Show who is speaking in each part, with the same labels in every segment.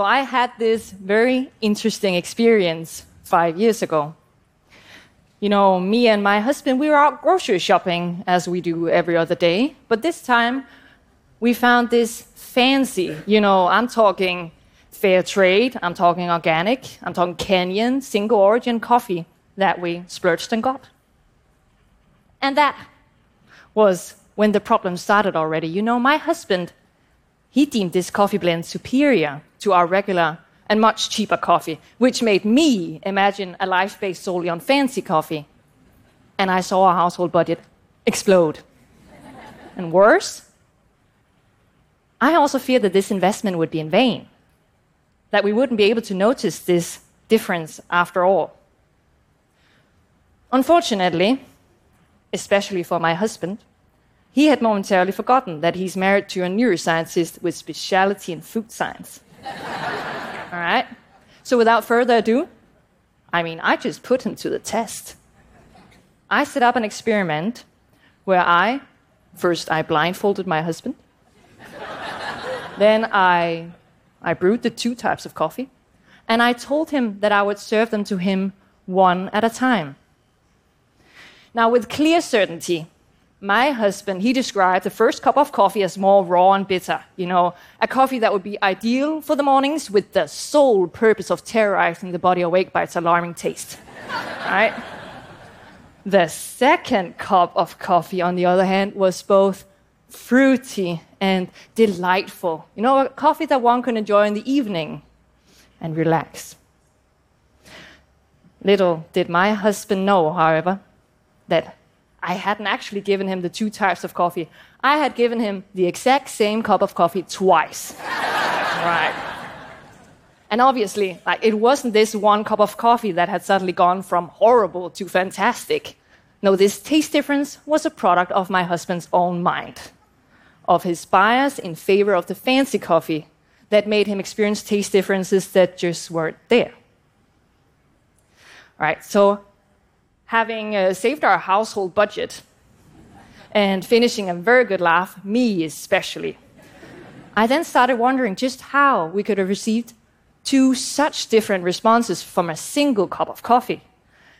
Speaker 1: So I had this very interesting experience five years ago. You know, me and my husband, we were out grocery shopping as we do every other day. But this time, we found this fancy, you know, I'm talking fair trade, I'm talking organic, I'm talking Kenyan, single origin coffee that we splurged and got. And that was when the problem started already. You know, my husband, he deemed this coffee blend superior to our regular and much cheaper coffee, which made me imagine a life based solely on fancy coffee. And I saw our household budget explode. and worse, I also feared that this investment would be in vain, that we wouldn't be able to notice this difference after all. Unfortunately, especially for my husband, he had momentarily forgotten that he's married to a neuroscientist with specialty in food science. All right? So without further ado, I mean, I just put him to the test. I set up an experiment where I, first, I blindfolded my husband. then I, I brewed the two types of coffee. And I told him that I would serve them to him one at a time. Now, with clear certainty, my husband, he described the first cup of coffee as more raw and bitter. You know, a coffee that would be ideal for the mornings with the sole purpose of terrorizing the body awake by its alarming taste. right? The second cup of coffee, on the other hand, was both fruity and delightful. You know, a coffee that one can enjoy in the evening and relax. Little did my husband know, however, that I hadn't actually given him the two types of coffee. I had given him the exact same cup of coffee twice. right. And obviously, like, it wasn't this one cup of coffee that had suddenly gone from horrible to fantastic. No, this taste difference was a product of my husband's own mind, of his bias in favor of the fancy coffee that made him experience taste differences that just weren't there. All right, so having uh, saved our household budget and finishing a very good laugh, me especially. I then started wondering just how we could have received two such different responses from a single cup of coffee.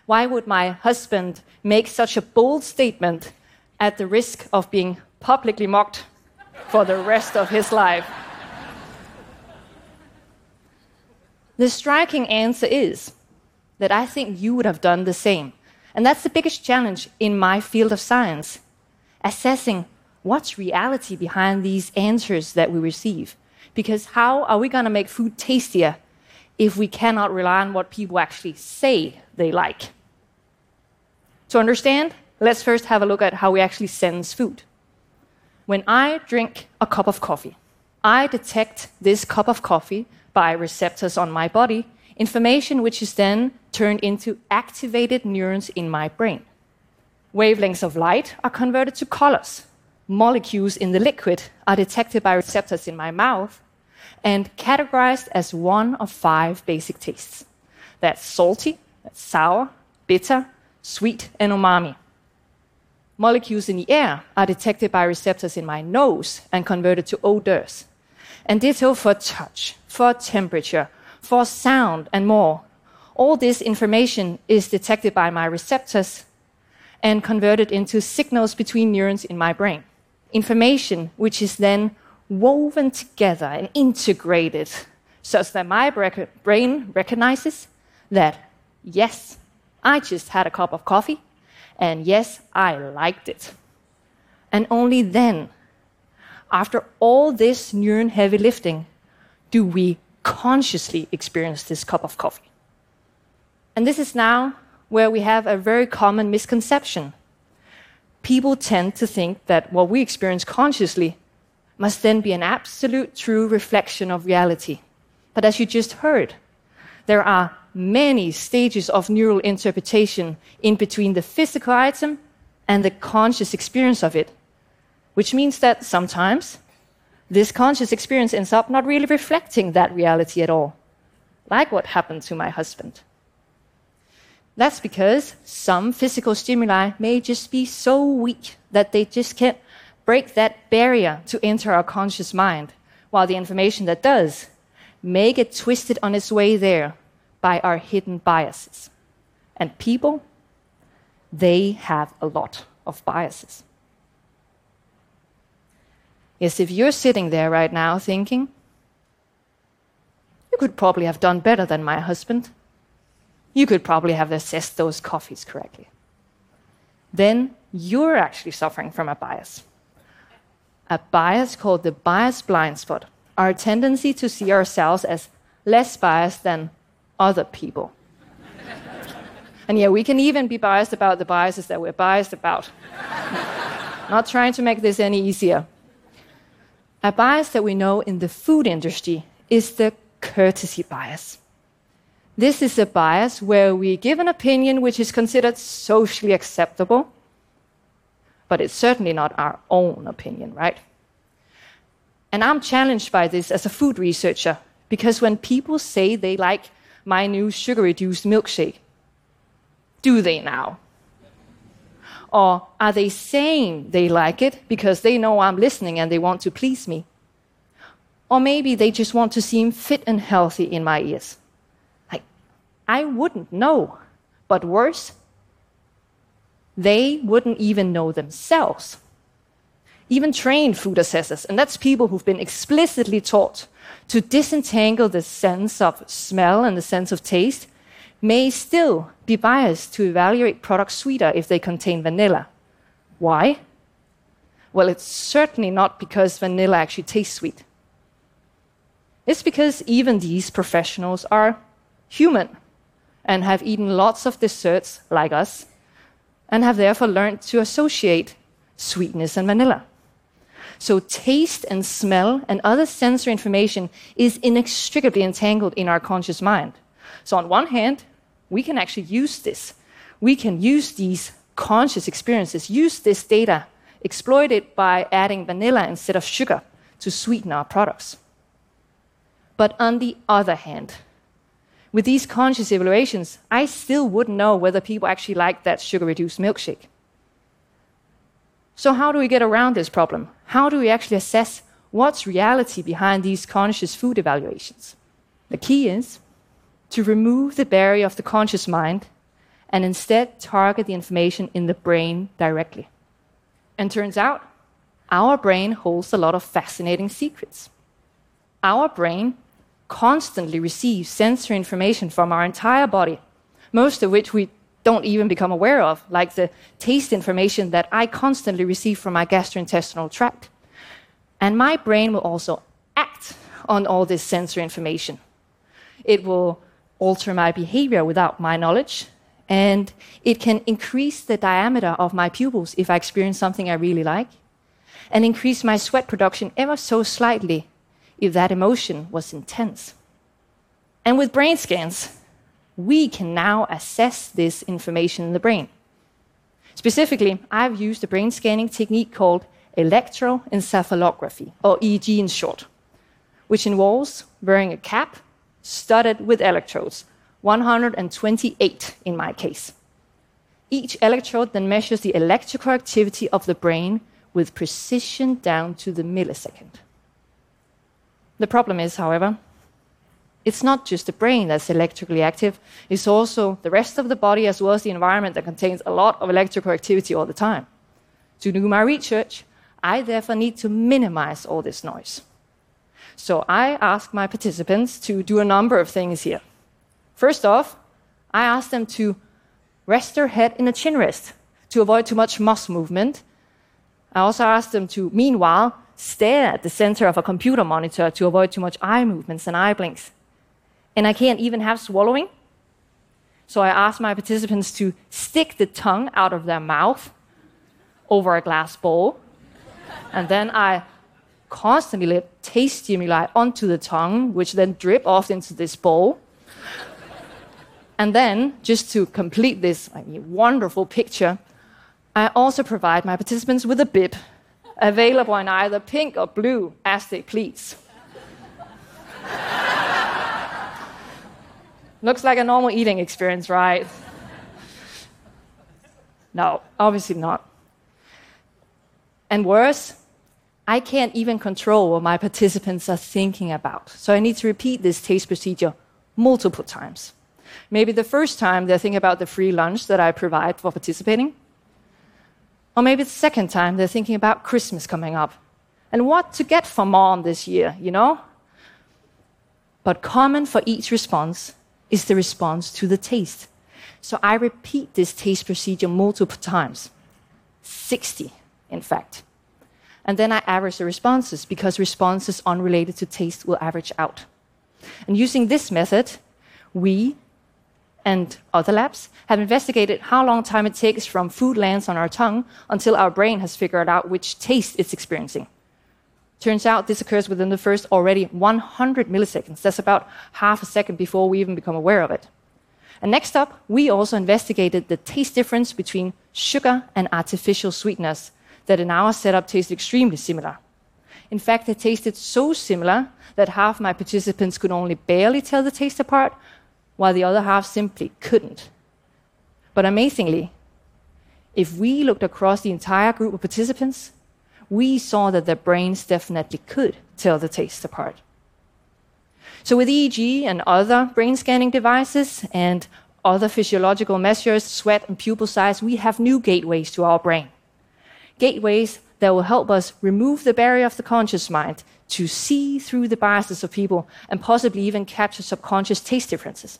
Speaker 1: Why would my husband make such a bold statement at the risk of being publicly mocked for the rest of his life? The striking answer is that I think you would have done the same. And that's the biggest challenge in my field of science assessing what's reality behind these answers that we receive. Because how are we going to make food tastier if we cannot rely on what people actually say they like? To understand, let's first have a look at how we actually sense food. When I drink a cup of coffee, I detect this cup of coffee by receptors on my body information which is then turned into activated neurons in my brain. Wavelengths of light are converted to colors. Molecules in the liquid are detected by receptors in my mouth and categorized as one of five basic tastes. That's salty, that's sour, bitter, sweet, and umami. Molecules in the air are detected by receptors in my nose and converted to odors. And ditto for touch, for temperature, for sound, and more. All this information is detected by my receptors and converted into signals between neurons in my brain. Information which is then woven together and integrated such that my brain recognizes that, yes, I just had a cup of coffee, and yes, I liked it. And only then, after all this neuron heavy lifting, do we consciously experience this cup of coffee. And this is now where we have a very common misconception. People tend to think that what we experience consciously must then be an absolute true reflection of reality. But as you just heard, there are many stages of neural interpretation in between the physical item and the conscious experience of it, which means that sometimes this conscious experience ends up not really reflecting that reality at all, like what happened to my husband. That's because some physical stimuli may just be so weak that they just can't break that barrier to enter our conscious mind, while the information that does may get twisted on its way there by our hidden biases. And people, they have a lot of biases. Yes, if you're sitting there right now thinking, you could probably have done better than my husband, you could probably have assessed those coffees correctly, then you're actually suffering from a bias. A bias called the bias blind spot, our tendency to see ourselves as less biased than other people. and yeah, we can even be biased about the biases that we're biased about. Not trying to make this any easier. A bias that we know in the food industry is the courtesy bias. This is a bias where we give an opinion which is considered socially acceptable, but it's certainly not our own opinion, right? And I'm challenged by this as a food researcher because when people say they like my new sugar reduced milkshake, do they now? Or are they saying they like it because they know I'm listening and they want to please me? Or maybe they just want to seem fit and healthy in my ears. Like, I wouldn't know. But worse, they wouldn't even know themselves. Even trained food assessors, and that's people who've been explicitly taught to disentangle the sense of smell and the sense of taste, may still be biased to evaluate products sweeter if they contain vanilla. Why? Well, it's certainly not because vanilla actually tastes sweet. It's because even these professionals are human and have eaten lots of desserts like us and have therefore learned to associate sweetness and vanilla. So, taste and smell and other sensory information is inextricably entangled in our conscious mind. So, on one hand, we can actually use this. We can use these conscious experiences, use this data, exploit it by adding vanilla instead of sugar to sweeten our products. But on the other hand, with these conscious evaluations, I still wouldn't know whether people actually like that sugar reduced milkshake. So, how do we get around this problem? How do we actually assess what's reality behind these conscious food evaluations? The key is to remove the barrier of the conscious mind and instead target the information in the brain directly. And turns out, our brain holds a lot of fascinating secrets. Our brain constantly receives sensory information from our entire body, most of which we don't even become aware of, like the taste information that I constantly receive from my gastrointestinal tract. And my brain will also act on all this sensory information. It will alter my behavior without my knowledge. And it can increase the diameter of my pupils if I experience something I really like, and increase my sweat production ever so slightly if that emotion was intense. And with brain scans, we can now assess this information in the brain. Specifically, I've used a brain scanning technique called electroencephalography, or EEG in short, which involves wearing a cap studded with electrodes, 128 in my case. Each electrode then measures the electrical activity of the brain with precision down to the millisecond. The problem is, however, it's not just the brain that's electrically active, it's also the rest of the body as well as the environment that contains a lot of electrical activity all the time. To do my research, I therefore need to minimize all this noise. So I ask my participants to do a number of things here. First off, I ask them to rest their head in a chin rest to avoid too much muscle movement. I also ask them to, meanwhile, stare at the center of a computer monitor to avoid too much eye movements and eye blinks. And I can't even have swallowing. So I ask my participants to stick the tongue out of their mouth over a glass bowl. And then I constantly taste stimuli onto the tongue, which then drip off into this bowl. and then, just to complete this I mean, wonderful picture, I also provide my participants with a bib, available in either pink or blue as they please. Looks like a normal eating experience, right? no, obviously not. And worse, I can't even control what my participants are thinking about. So I need to repeat this taste procedure multiple times. Maybe the first time they're thinking about the free lunch that I provide for participating. Or maybe the second time they're thinking about Christmas coming up and what to get for mom this year, you know? But common for each response is the response to the taste. So I repeat this taste procedure multiple times 60, in fact. And then I average the responses because responses unrelated to taste will average out. And using this method, we and other labs have investigated how long time it takes from food lands on our tongue until our brain has figured out which taste it's experiencing. Turns out this occurs within the first already 100 milliseconds. That's about half a second before we even become aware of it. And next up, we also investigated the taste difference between sugar and artificial sweeteners that in our setup tasted extremely similar. In fact, they tasted so similar that half my participants could only barely tell the taste apart, while the other half simply couldn't. But amazingly, if we looked across the entire group of participants, we saw that their brains definitely could tell the taste apart. So, with EEG and other brain scanning devices and other physiological measures, sweat and pupil size, we have new gateways to our brain. Gateways that will help us remove the barrier of the conscious mind to see through the biases of people and possibly even capture subconscious taste differences.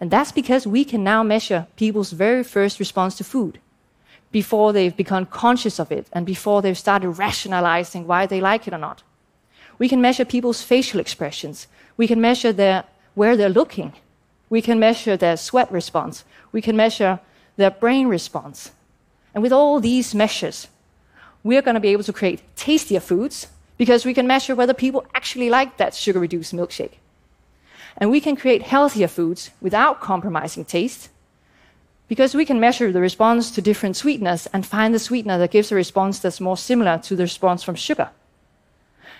Speaker 1: And that's because we can now measure people's very first response to food before they've become conscious of it and before they've started rationalizing why they like it or not. We can measure people's facial expressions. We can measure their, where they're looking. We can measure their sweat response. We can measure their brain response. And with all these measures, we're going to be able to create tastier foods because we can measure whether people actually like that sugar reduced milkshake. And we can create healthier foods without compromising taste because we can measure the response to different sweeteners and find the sweetener that gives a response that's more similar to the response from sugar.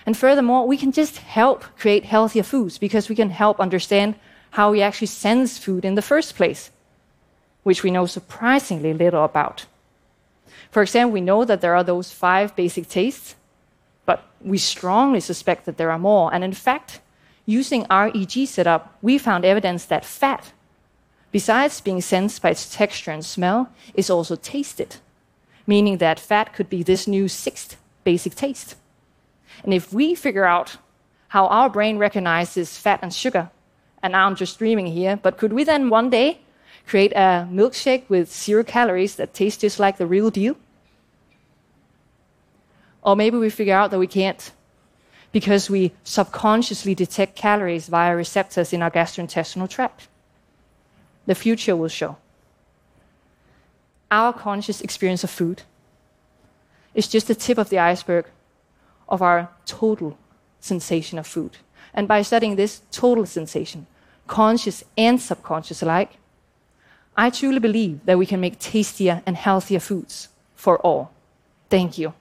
Speaker 1: And furthermore, we can just help create healthier foods because we can help understand how we actually sense food in the first place, which we know surprisingly little about. For example, we know that there are those five basic tastes, but we strongly suspect that there are more. And in fact, using our EEG setup, we found evidence that fat besides being sensed by its texture and smell, is also tasted, meaning that fat could be this new sixth basic taste. And if we figure out how our brain recognizes fat and sugar, and I'm just dreaming here, but could we then one day create a milkshake with zero calories that tastes just like the real deal? Or maybe we figure out that we can't because we subconsciously detect calories via receptors in our gastrointestinal tract the future will show. Our conscious experience of food is just the tip of the iceberg of our total sensation of food. And by studying this total sensation, conscious and subconscious alike, I truly believe that we can make tastier and healthier foods for all. Thank you.